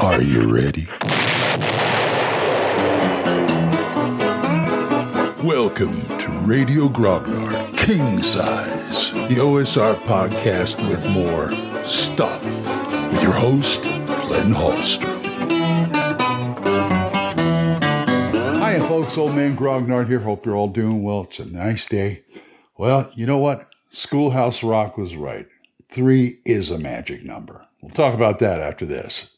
Are you ready? Welcome to Radio Grognard King Size, the OSR podcast with more stuff, with your host, Glenn Hallstrom. Hi, folks. Old man Grognard here. Hope you're all doing well. It's a nice day. Well, you know what? Schoolhouse Rock was right. Three is a magic number. We'll talk about that after this.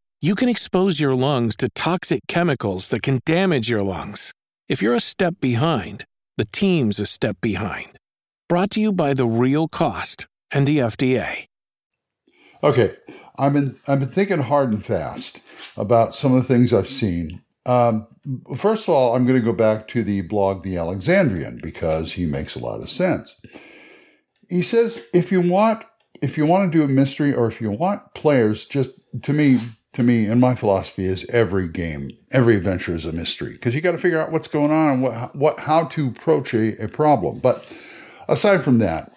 you can expose your lungs to toxic chemicals that can damage your lungs. If you're a step behind, the team's a step behind. Brought to you by The Real Cost and the FDA. Okay, I've been I've been thinking hard and fast about some of the things I've seen. Um, first of all, I'm going to go back to the blog The Alexandrian because he makes a lot of sense. He says if you want if you want to do a mystery or if you want players, just to me to me and my philosophy is every game, every adventure is a mystery because you got to figure out what's going on and what what how to approach a, a problem. But aside from that,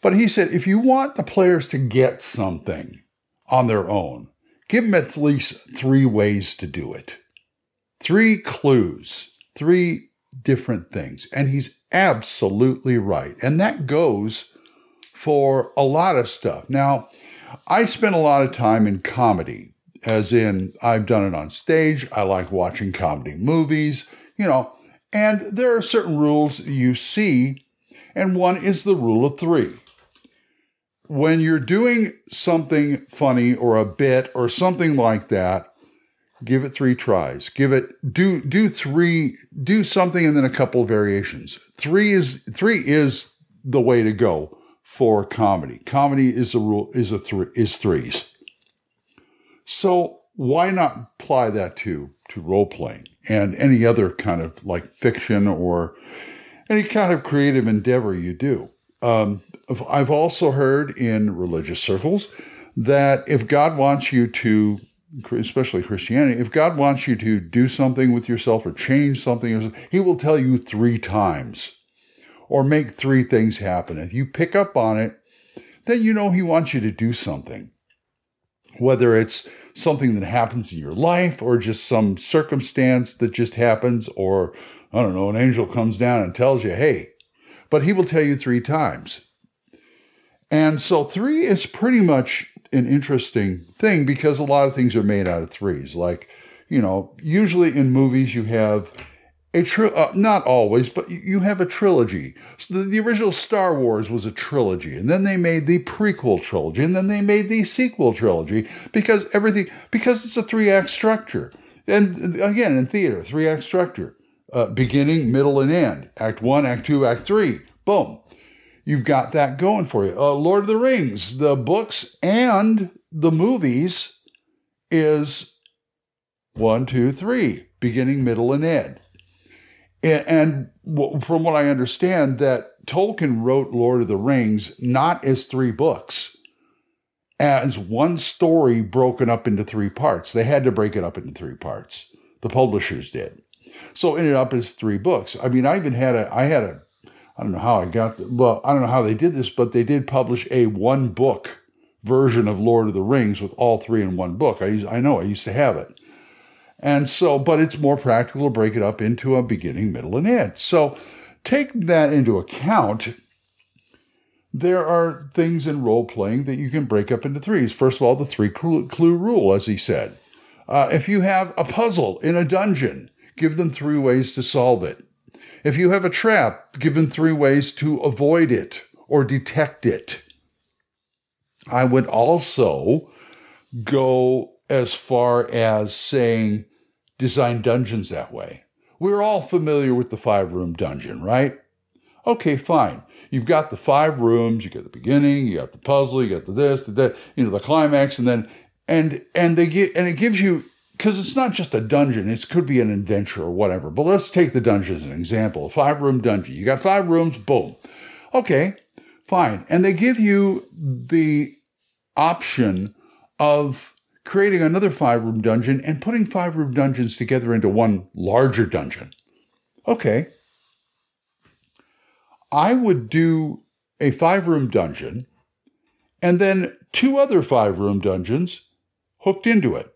but he said, if you want the players to get something on their own, give them at least three ways to do it. Three clues, three different things. And he's absolutely right. And that goes for a lot of stuff. Now, I spend a lot of time in comedy, as in, I've done it on stage. I like watching comedy movies, you know, and there are certain rules you see, and one is the rule of three when you're doing something funny or a bit or something like that, give it three tries. Give it do do three do something and then a couple of variations. Three is three is the way to go for comedy. Comedy is a rule is a three is threes. So why not apply that to to role playing and any other kind of like fiction or any kind of creative endeavor you do? Um, I've also heard in religious circles that if God wants you to, especially Christianity, if God wants you to do something with yourself or change something, He will tell you three times or make three things happen. If you pick up on it, then you know He wants you to do something. Whether it's something that happens in your life or just some circumstance that just happens, or I don't know, an angel comes down and tells you, hey, but He will tell you three times. And so three is pretty much an interesting thing because a lot of things are made out of threes. Like, you know, usually in movies you have a uh, not always, but you have a trilogy. So the, the, original Star Wars was a trilogy, and then they made the prequel trilogy, and then they made the sequel trilogy because everything because it's a three act structure. And again, in theater, three act structure: uh, beginning, middle, and end. Act one, act two, act three. Boom you've got that going for you. Uh, Lord of the Rings, the books and the movies is one, two, three, beginning, middle, and end. And, from what I understand, that Tolkien wrote Lord of the Rings not as three books, as one story broken up into three parts. They had to break it up into three parts. The publishers did. So it ended up as three books. I mean, I even had a I had a I don't know how I got, the, well, I don't know how they did this, but they did publish a one book version of Lord of the Rings with all three in one book. I, I know I used to have it. And so, but it's more practical to break it up into a beginning, middle, and end. So take that into account. There are things in role playing that you can break up into threes. First of all, the three clue, clue rule, as he said. Uh, if you have a puzzle in a dungeon, give them three ways to solve it. If you have a trap, give them three ways to avoid it or detect it. I would also go as far as saying design dungeons that way. We're all familiar with the five room dungeon, right? Okay, fine. You've got the five rooms, you got the beginning, you got the puzzle, you got the this, the that, you know, the climax, and then and and they get and it gives you because it's not just a dungeon, it could be an adventure or whatever. But let's take the dungeon as an example. A five room dungeon. You got five rooms, boom. Okay, fine. And they give you the option of creating another five room dungeon and putting five room dungeons together into one larger dungeon. Okay. I would do a five room dungeon and then two other five room dungeons hooked into it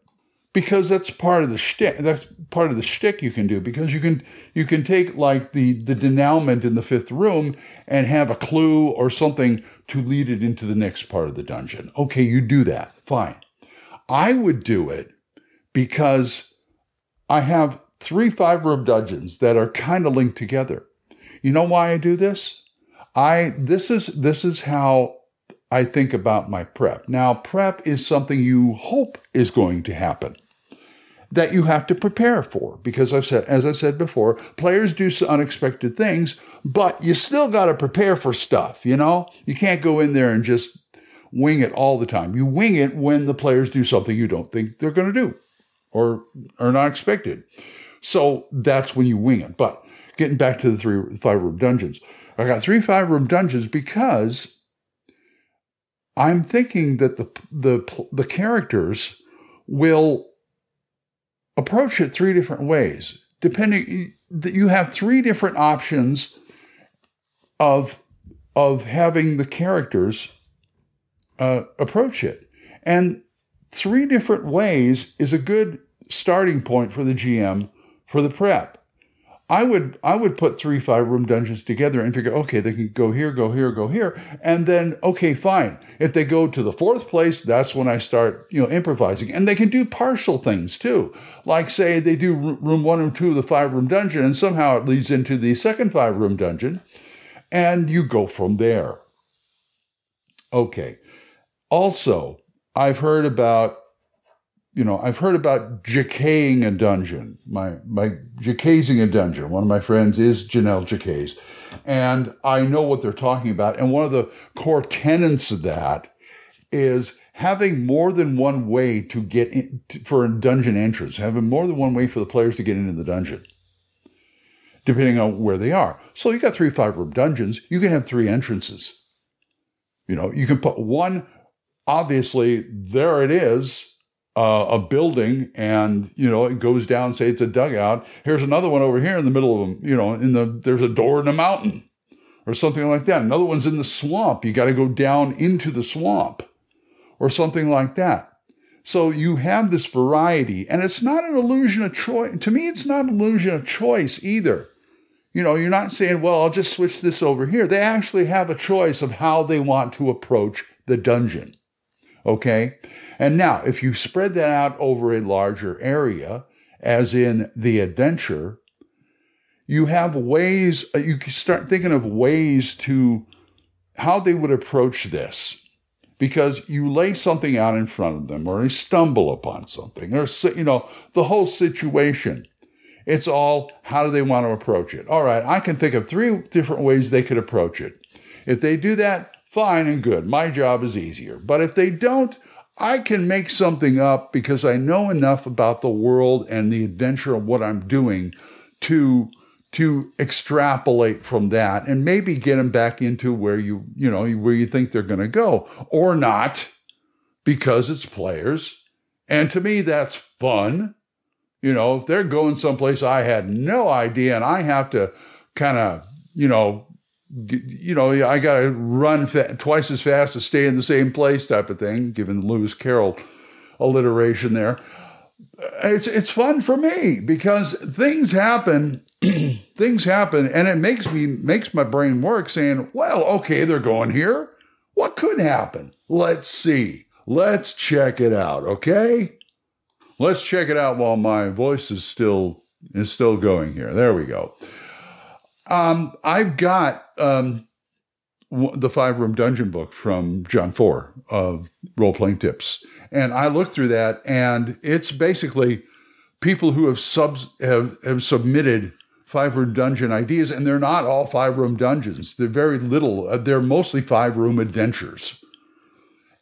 because that's part of the shtick. That's part of the shtick you can do because you can you can take like the the denouement in the fifth room and have a clue or something to lead it into the next part of the dungeon. Okay, you do that. Fine. I would do it because I have three five room dungeons that are kind of linked together. You know why I do this? I this is this is how I think about my prep. Now, prep is something you hope is going to happen that you have to prepare for because I've said as I said before, players do unexpected things, but you still got to prepare for stuff, you know? You can't go in there and just wing it all the time. You wing it when the players do something you don't think they're going to do or are not expected. So that's when you wing it. But getting back to the three five room dungeons, I got three five room dungeons because I'm thinking that the the the characters will approach it three different ways. Depending that you have three different options of of having the characters uh, approach it, and three different ways is a good starting point for the GM for the prep. I would I would put three five room dungeons together and figure, okay, they can go here, go here, go here, and then okay, fine. If they go to the fourth place, that's when I start, you know, improvising, and they can do partial things too, like say they do room one or two of the five room dungeon, and somehow it leads into the second five room dungeon, and you go from there. Okay. Also, I've heard about you know, I've heard about Jaquaying a dungeon. My my jacazing a dungeon. One of my friends is Jennell Jaquays, and I know what they're talking about. And one of the core tenets of that is having more than one way to get in, for a dungeon entrance. Having more than one way for the players to get into the dungeon, depending on where they are. So you got three five room dungeons. You can have three entrances. You know, you can put one. Obviously, there it is uh, a building and you know it goes down say it's a dugout. Here's another one over here in the middle of them you know in the there's a door in the mountain or something like that. Another one's in the swamp. You got to go down into the swamp or something like that. So you have this variety and it's not an illusion of choice to me it's not an illusion of choice either. You know you're not saying well i'll just switch this over here. They actually have a choice of how they want to approach the dungeon okay and now, if you spread that out over a larger area, as in the adventure, you have ways, uh, you can start thinking of ways to how they would approach this. Because you lay something out in front of them or they stumble upon something or, you know, the whole situation. It's all how do they want to approach it? All right, I can think of three different ways they could approach it. If they do that, fine and good. My job is easier. But if they don't, I can make something up because I know enough about the world and the adventure of what I'm doing to to extrapolate from that and maybe get them back into where you you know where you think they're going to go or not because it's players and to me that's fun you know if they're going someplace i had no idea and i have to kind of you know you know, I got to run fa- twice as fast to stay in the same place, type of thing. Given Lewis Carroll alliteration there, it's it's fun for me because things happen, things happen, and it makes me makes my brain work. Saying, well, okay, they're going here. What could happen? Let's see. Let's check it out. Okay, let's check it out while my voice is still is still going here. There we go. Um, I've got um, the five room dungeon book from Johnn Four of role playing tips, and I looked through that, and it's basically people who have subs have, have submitted five room dungeon ideas, and they're not all five room dungeons. They're very little. Uh, they're mostly five room adventures.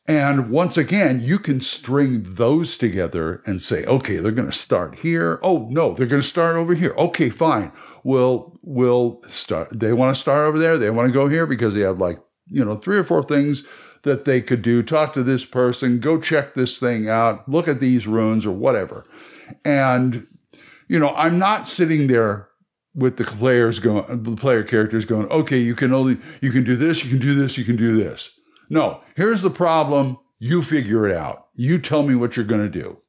And once again, you can string those together and say, okay, they're going to start here. Oh, no, they're going to start over here. Okay, fine. We'll, we'll start. They want to start over there. They want to go here because they have like, you know, three or four things that they could do. Talk to this person, go check this thing out, look at these runes or whatever. And, you know, I'm not sitting there with the players going, the player characters going, okay, you can only, you can do this, you can do this, you can do this. No, here's the problem. You figure it out. You tell me what you're going to do.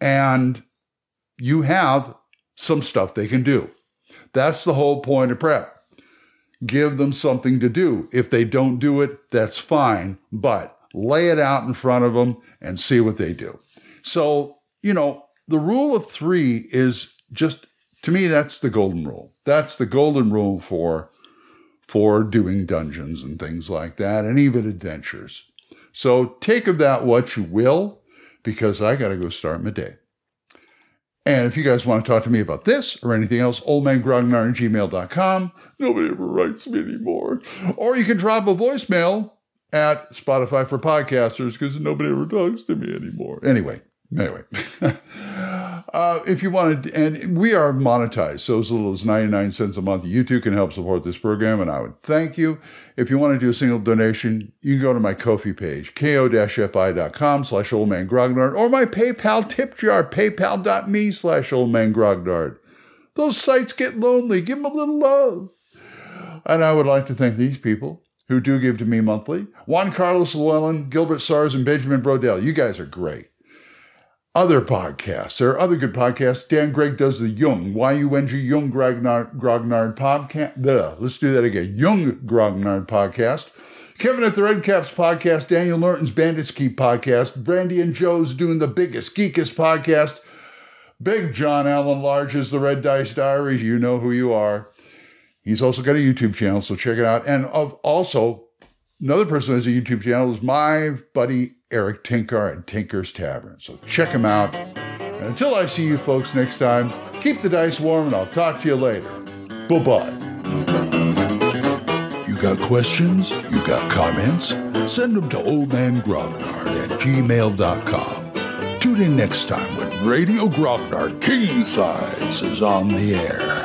And you have some stuff they can do. That's the whole point of prep. Give them something to do. If they don't do it, that's fine, but lay it out in front of them and see what they do. So, you know, the rule of three is just, to me, that's the golden rule. That's the golden rule for for doing dungeons and things like that, and even adventures. So take of that what you will, because I got to go start my day. And if you guys want to talk to me about this or anything else, oldmangrognard at gmail.com. Nobody ever writes me anymore. Or you can drop a voicemail at Spotify for podcasters because nobody ever talks to me anymore. Anyway, anyway. Uh, if you wanted, and we are monetized, so as little as 99 cents a month, you too can help support this program, and I would thank you. If you want to do a single donation, you can go to my Ko-fi page, ko-fi.com slash oldmangrognard, or my PayPal tip jar, paypal.me slash oldmangrognard. Those sites get lonely. Give them a little love. And I would like to thank these people who do give to me monthly. Juan Carlos Llewellyn, Gilbert Sars, and Benjamin Brodell. You guys are great other podcasts. There are other good podcasts. Dan Gregg does the Yung, Y-U-N-G, Yung Grognard, Grognard podcast. Let's do that again. Yung Grognard podcast. Kevin at the Red Caps podcast. Daniel Norton's Bandits Keep podcast. Brandy and Joe's doing the biggest, geekest podcast. Big John Allen Large is the Red Dice Diaries. You know who you are. He's also got a YouTube channel, so check it out. And of also, another person has a YouTube channel is my buddy Eric Tinker at Tinker's Tavern. So check him out. And until I see you folks next time, keep the dice warm and I'll talk to you later. Bye bye. You got questions? You got comments? Send them to oldmangrognard at gmail.com. Tune in next time when Radio Grognard King Size is on the air.